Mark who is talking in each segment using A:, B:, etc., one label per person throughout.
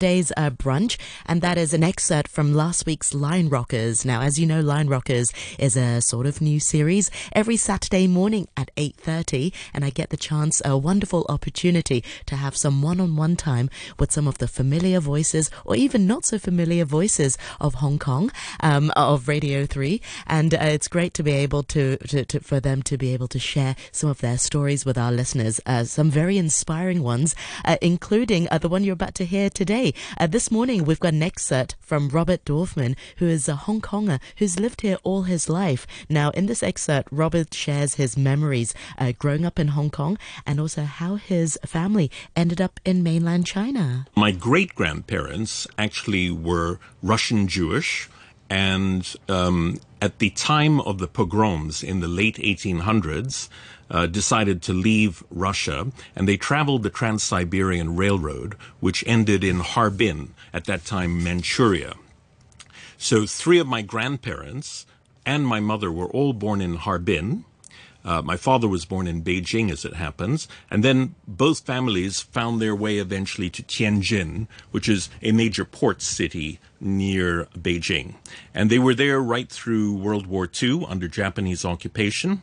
A: Saturday's uh, brunch, and that is an excerpt from last week's Lion Rockers. Now, as you know, Lion Rockers is a sort of new series every Saturday morning at 8.30, and I get the chance, a wonderful opportunity to have some one-on-one time with some of the familiar voices, or even not so familiar voices of Hong Kong, um, of Radio 3, and uh, it's great to be able to, to, to, for them to be able to share some of their stories with our listeners, uh, some very inspiring ones, uh, including uh, the one you're about to hear today. Uh, this morning, we've got an excerpt from Robert Dorfman, who is a Hong Konger who's lived here all his life. Now, in this excerpt, Robert shares his memories uh, growing up in Hong Kong and also how his family ended up in mainland China.
B: My great grandparents actually were Russian Jewish. And um, at the time of the pogroms in the late 1800s, uh, decided to leave Russia, and they traveled the Trans Siberian Railroad, which ended in Harbin, at that time Manchuria. So, three of my grandparents and my mother were all born in Harbin. Uh, my father was born in Beijing, as it happens, and then both families found their way eventually to Tianjin, which is a major port city near Beijing. And they were there right through World War II under Japanese occupation.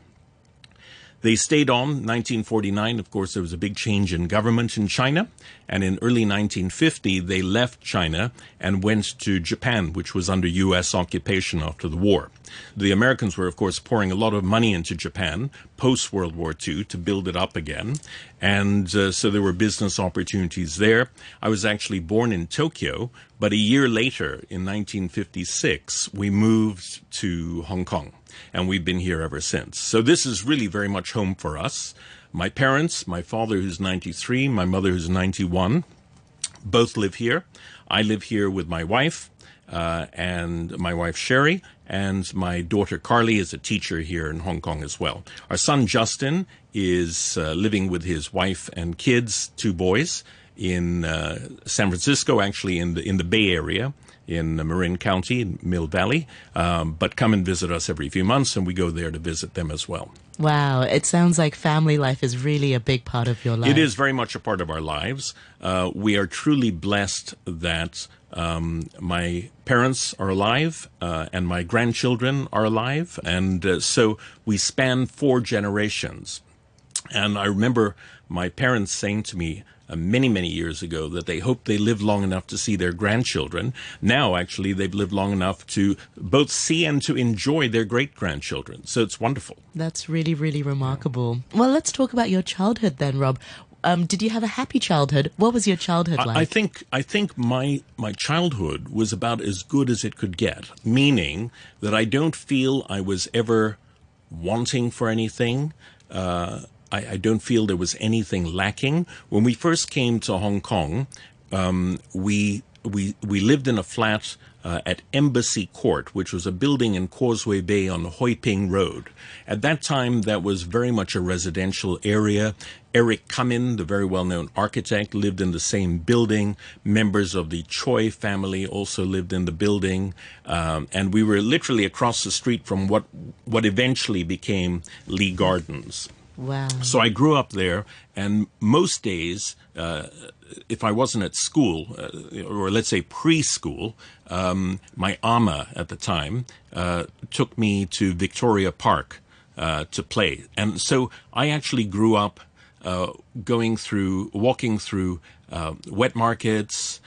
B: They stayed on. 1949, of course, there was a big change in government in China. And in early 1950, they left China and went to Japan, which was under U.S. occupation after the war. The Americans were, of course, pouring a lot of money into Japan post World War II to build it up again. And uh, so there were business opportunities there. I was actually born in Tokyo, but a year later, in 1956, we moved to Hong Kong and we've been here ever since. So this is really very much home for us. My parents, my father who's 93, my mother who's 91, both live here. I live here with my wife uh, and my wife Sherry, and my daughter Carly is a teacher here in Hong Kong as well. Our son Justin is uh, living with his wife and kids, two boys, in uh, San Francisco, actually in the in the Bay Area in Marin County, in Mill Valley, um, but come and visit us every few months, and we go there to visit them as well.
A: Wow, it sounds like family life is really a big part of your life.
B: It is very much a part of our lives. Uh, we are truly blessed that um, my parents are alive uh, and my grandchildren are alive, and uh, so we span four generations. And I remember my parents saying to me, uh, many, many years ago that they hoped they lived long enough to see their grandchildren. Now, actually, they've lived long enough to both see and to enjoy their great grandchildren. So it's wonderful.
A: That's really, really remarkable. Well, let's talk about your childhood then, Rob. Um, did you have a happy childhood? What was your childhood like?
B: I, I think I think my my childhood was about as good as it could get. Meaning that I don't feel I was ever wanting for anything. Uh, I, I, don't feel there was anything lacking. When we first came to Hong Kong, um, we we we lived in a flat uh, at Embassy Court, which was a building in Causeway Bay on Hoi Ping Road. At that time, that was very much a residential area. Eric Cumine, the very well-known architect, lived in the same building. Members of the Choi family also lived in the building, um, and we were literally across the street from what what eventually became Lee Gardens.
A: Wow.
B: So I grew up there, and most days, uh, if I wasn't at school, uh, or let's say preschool, um, my amah at the time uh, took me to Victoria Park uh, to play. And so I actually grew up uh, going through, walking through uh, wet markets,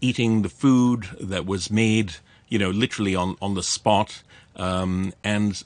B: eating the food that was made, you know, literally on, on the spot. Um, and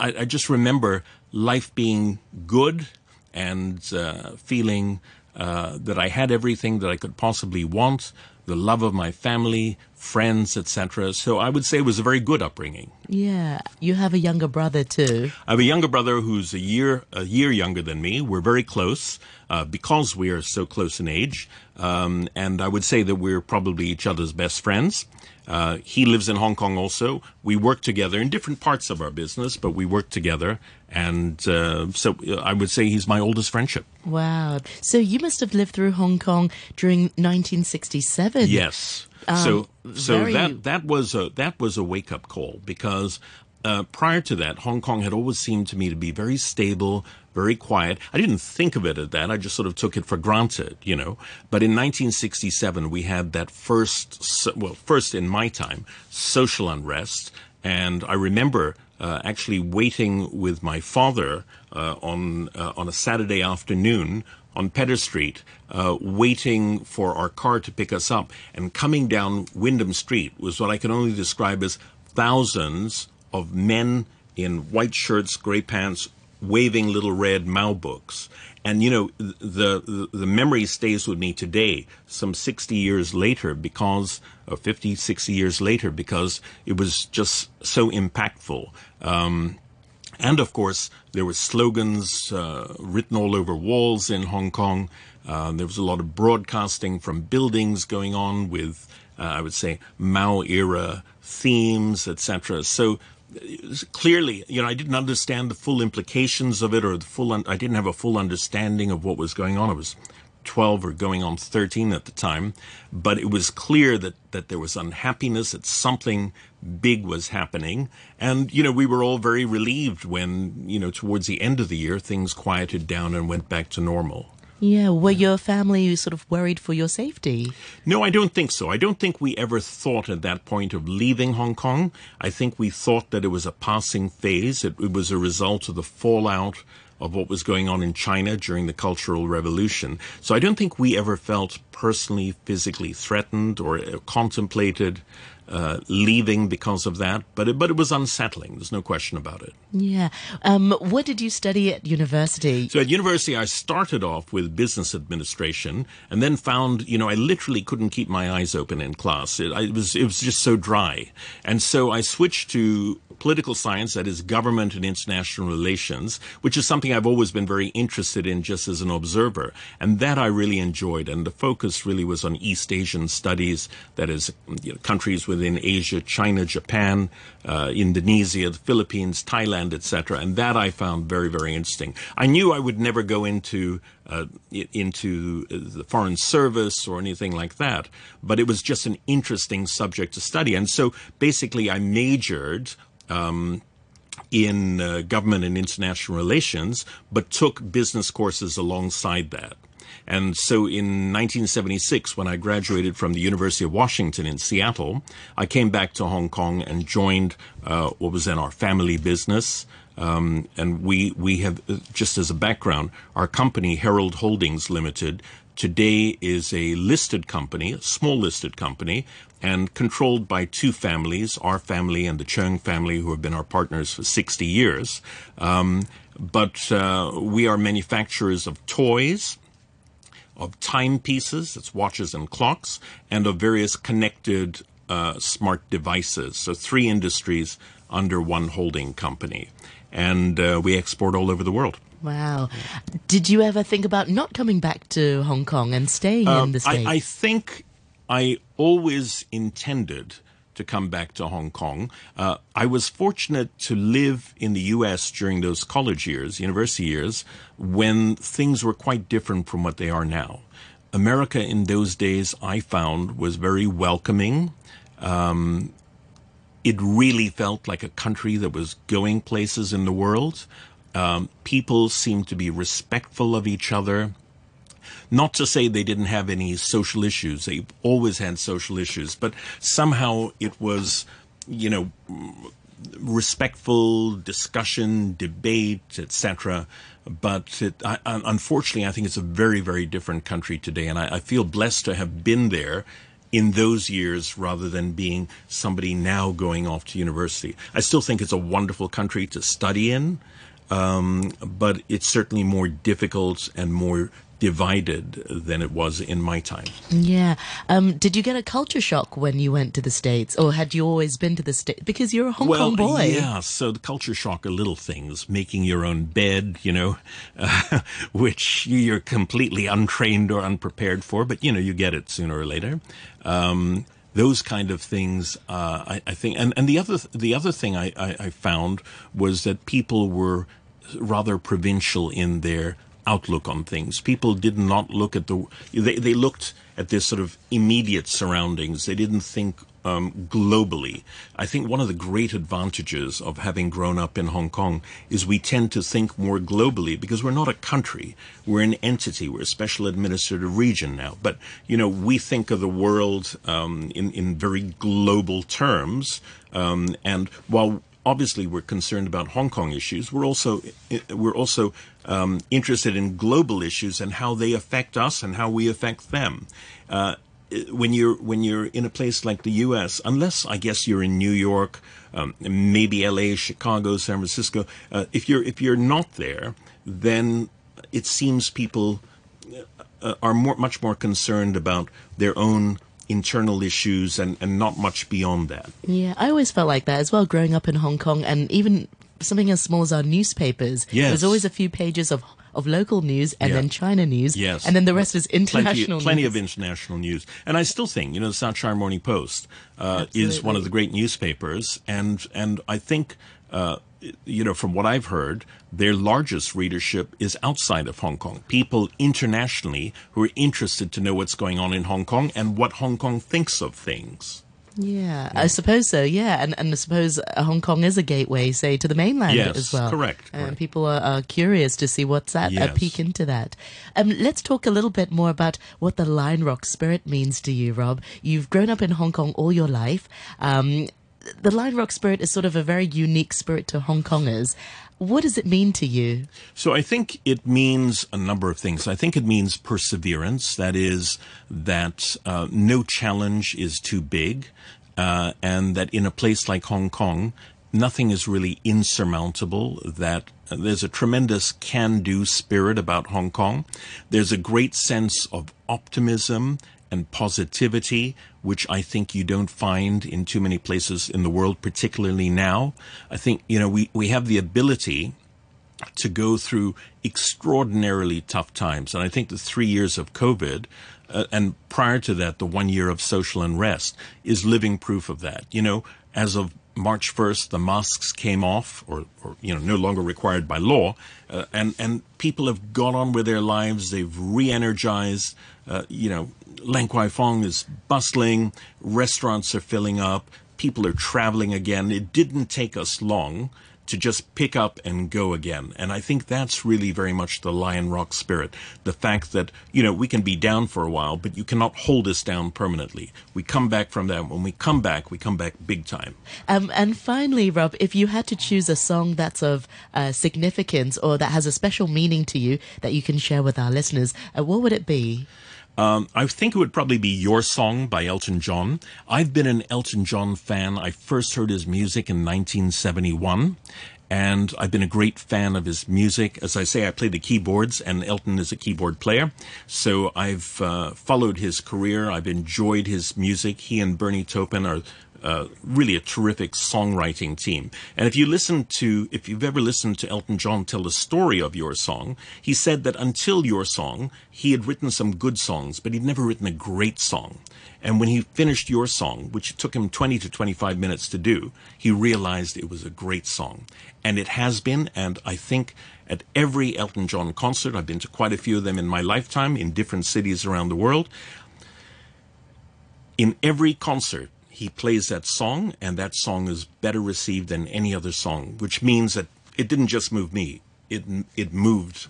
B: I, I just remember life being good and uh, feeling uh, that I had everything that I could possibly want, the love of my family, friends, etc. So I would say it was a very good upbringing.
A: Yeah, you have a younger brother too.
B: I have a younger brother who's a year a year younger than me. We're very close uh, because we are so close in age, um, and I would say that we're probably each other's best friends. Uh, he lives in Hong Kong also. We work together in different parts of our business, but we work together. And uh, so uh, I would say he's my oldest friendship.
A: Wow. So you must have lived through Hong Kong during 1967.
B: Yes. Um, so so very... that that was a that was a wake up call because uh, prior to that, Hong Kong had always seemed to me to be very stable, very quiet. I didn't think of it as that. I just sort of took it for granted, you know. But in 1967, we had that first, well, first in my time, social unrest. And I remember uh, actually waiting with my father uh, on uh, on a Saturday afternoon on Pedder Street, uh, waiting for our car to pick us up, and coming down Wyndham Street was what I can only describe as thousands of men in white shirts, gray pants, waving little red Mao books. And you know, the, the, memory stays with me today, some 60 years later, because, or 50, 60 years later, because it was just so impactful. Um, and of course, there were slogans uh, written all over walls in Hong Kong. Uh, there was a lot of broadcasting from buildings going on with, uh, I would say, Mao era themes, etc. So clearly, you know, I didn't understand the full implications of it, or the full. I didn't have a full understanding of what was going on. I was 12 or going on 13 at the time, but it was clear that that there was unhappiness, that something big was happening, and you know, we were all very relieved when you know towards the end of the year things quieted down and went back to normal.
A: Yeah, were your family sort of worried for your safety?
B: No, I don't think so. I don't think we ever thought at that point of leaving Hong Kong. I think we thought that it was a passing phase. It, it was a result of the fallout of what was going on in China during the Cultural Revolution. So I don't think we ever felt personally, physically threatened or uh, contemplated uh, leaving because of that, but it, but it was unsettling. There's no question about it.
A: Yeah. Um, what did you study at university?
B: So at university, I started off with business administration, and then found, you know, I literally couldn't keep my eyes open in class. It, I, it was it was just so dry, and so I switched to political science, that is government and international relations, which is something I've always been very interested in just as an observer. And that I really enjoyed. And the focus really was on East Asian studies, that is, you know, countries within Asia, China, Japan, uh, Indonesia, the Philippines, Thailand, etc. And that I found very, very interesting. I knew I would never go into uh, into the foreign service or anything like that, but it was just an interesting subject to study. And so basically, I majored um, in uh, government and international relations, but took business courses alongside that. And so in 1976, when I graduated from the University of Washington in Seattle, I came back to Hong Kong and joined uh, what was then our family business. Um, and we we have uh, just as a background, our company Herald Holdings Limited today is a listed company, a small listed company, and controlled by two families, our family and the Cheung family, who have been our partners for 60 years. Um, but uh, we are manufacturers of toys, of timepieces, that's watches and clocks, and of various connected uh, smart devices. So three industries under one holding company. And uh, we export all over the world.
A: Wow. Did you ever think about not coming back to Hong Kong and staying in the States?
B: I, I think I always intended to come back to Hong Kong. Uh, I was fortunate to live in the U.S. during those college years, university years, when things were quite different from what they are now. America in those days, I found, was very welcoming. Um, it really felt like a country that was going places in the world. Um, people seemed to be respectful of each other. Not to say they didn't have any social issues. They always had social issues, but somehow it was, you know, respectful discussion, debate, etc. But it, I, unfortunately, I think it's a very, very different country today, and I, I feel blessed to have been there in those years rather than being somebody now going off to university. I still think it's a wonderful country to study in, um, but it's certainly more difficult and more divided than it was in my time.
A: Yeah. Um, did you get a culture shock when you went to the States, or had you always been to the States? Because you're a Hong
B: well,
A: Kong boy.
B: Yeah, so the culture shock are little things, making your own bed, you know, uh, which you're completely untrained or unprepared for, but, you know, you get it sooner or later. Um, those kind of things, uh, I, I, think, and, and the other the other thing I, I, I found was that people were rather provincial in their outlook on things. People did not look at the they they looked at their sort of immediate surroundings. They didn't think um, globally. I think one of the great advantages of having grown up in Hong Kong is we tend to think more globally because we're not a country. We're an entity. We're a special administrative region now. But, you know, we think of the world um, in, in very global terms. Um, and while obviously we're concerned about Hong Kong issues, we're also, we're also um, interested in global issues and how they affect us and how we affect them. Uh, when you're when you're in a place like the U.S., unless I guess you're in New York, um, maybe L.A., Chicago, San Francisco, uh, if you're if you're not there, then it seems people are more much more concerned about their own internal issues and, and not much beyond that.
A: Yeah, I always felt like that as well growing up in Hong Kong and even something as small as our newspapers.
B: Yes.
A: There's always a few pages of of local news and
B: Yeah.
A: then China news.
B: Yes.
A: And then the rest is international
B: plenty, plenty of international news. And I still think, you know, the South China Morning Post uh, is one of the great newspapers, and and I think. Uh, you know, from what I've heard, their largest readership is outside of Hong Kong. People internationally who are interested to know what's going on in Hong Kong and what Hong Kong thinks of things.
A: Yeah, I suppose so. Yeah, and and I suppose Hong Kong is a gateway, say, to the mainland
B: Yes,
A: as well.
B: correct,
A: And
B: correct.
A: people are, are curious to see what's that. A
B: Yes.
A: peek into that. Um, let's talk a little bit more about what the Lion Rock spirit means to you, Rob. You've grown up in Hong Kong all your life. Um, the Lion Rock spirit is sort of a very unique spirit to Hong Kongers. What does it mean to you?
B: So I think it means a number of things. I think it means perseverance. That is, that uh, no challenge is too big, uh, and that in a place like Hong Kong, nothing is really insurmountable. That there's a tremendous can-do spirit about Hong Kong. There's a great sense of optimism and positivity, which I think you don't find in too many places in the world, particularly now. I think, you know, we, we have the ability to go through extraordinarily tough times. And I think the three years of COVID, uh, and prior to that, the one year of social unrest, is living proof of that. You know, as of March 1st, the masks came off, or, or you know, no longer required by law, uh, and and people have gone on with their lives. They've re-energized. Uh, you know, Lan Kwai Fong is bustling. Restaurants are filling up. People are traveling again. It didn't take us long to just pick up and go again. And I think that's really very much the Lion Rock spirit. The fact that, you know, we can be down for a while, but you cannot hold us down permanently. We come back from that. When we come back, we come back big time.
A: Um, and finally, Rob, if you had to choose a song that's of uh, significance or that has a special meaning to you that you can share with our listeners, uh, what would it be?
B: Um, I think it would probably be Your Song by Elton John. I've been an Elton John fan. I first heard his music in 1971. And I've been a great fan of his music. As I say, I play the keyboards, and Elton is a keyboard player. So I've uh, followed his career. I've enjoyed his music. He and Bernie Taupin are really a terrific songwriting team. And if you listen to, if you've ever listened to Elton John tell the story of Your Song, he said that until Your Song, he had written some good songs, but he'd never written a great song. And when he finished Your Song, which took him 20 to 25 minutes to do, he realized it was a great song. And it has been, and I think at every Elton John concert, I've been to quite a few of them in my lifetime in different cities around the world, in every concert, he plays that song, and that song is better received than any other song, which means that it didn't just move me, it, it moved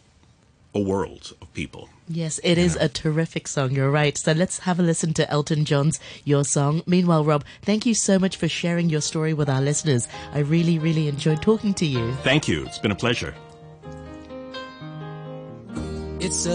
B: a world of people.
A: Yes, it is a terrific song. You're right. So let's have a listen to Elton John's Your Song. Meanwhile, Rob, thank you so much for sharing your story with our listeners. I really, really enjoyed talking to you.
B: Thank you. It's been a pleasure.
C: It's a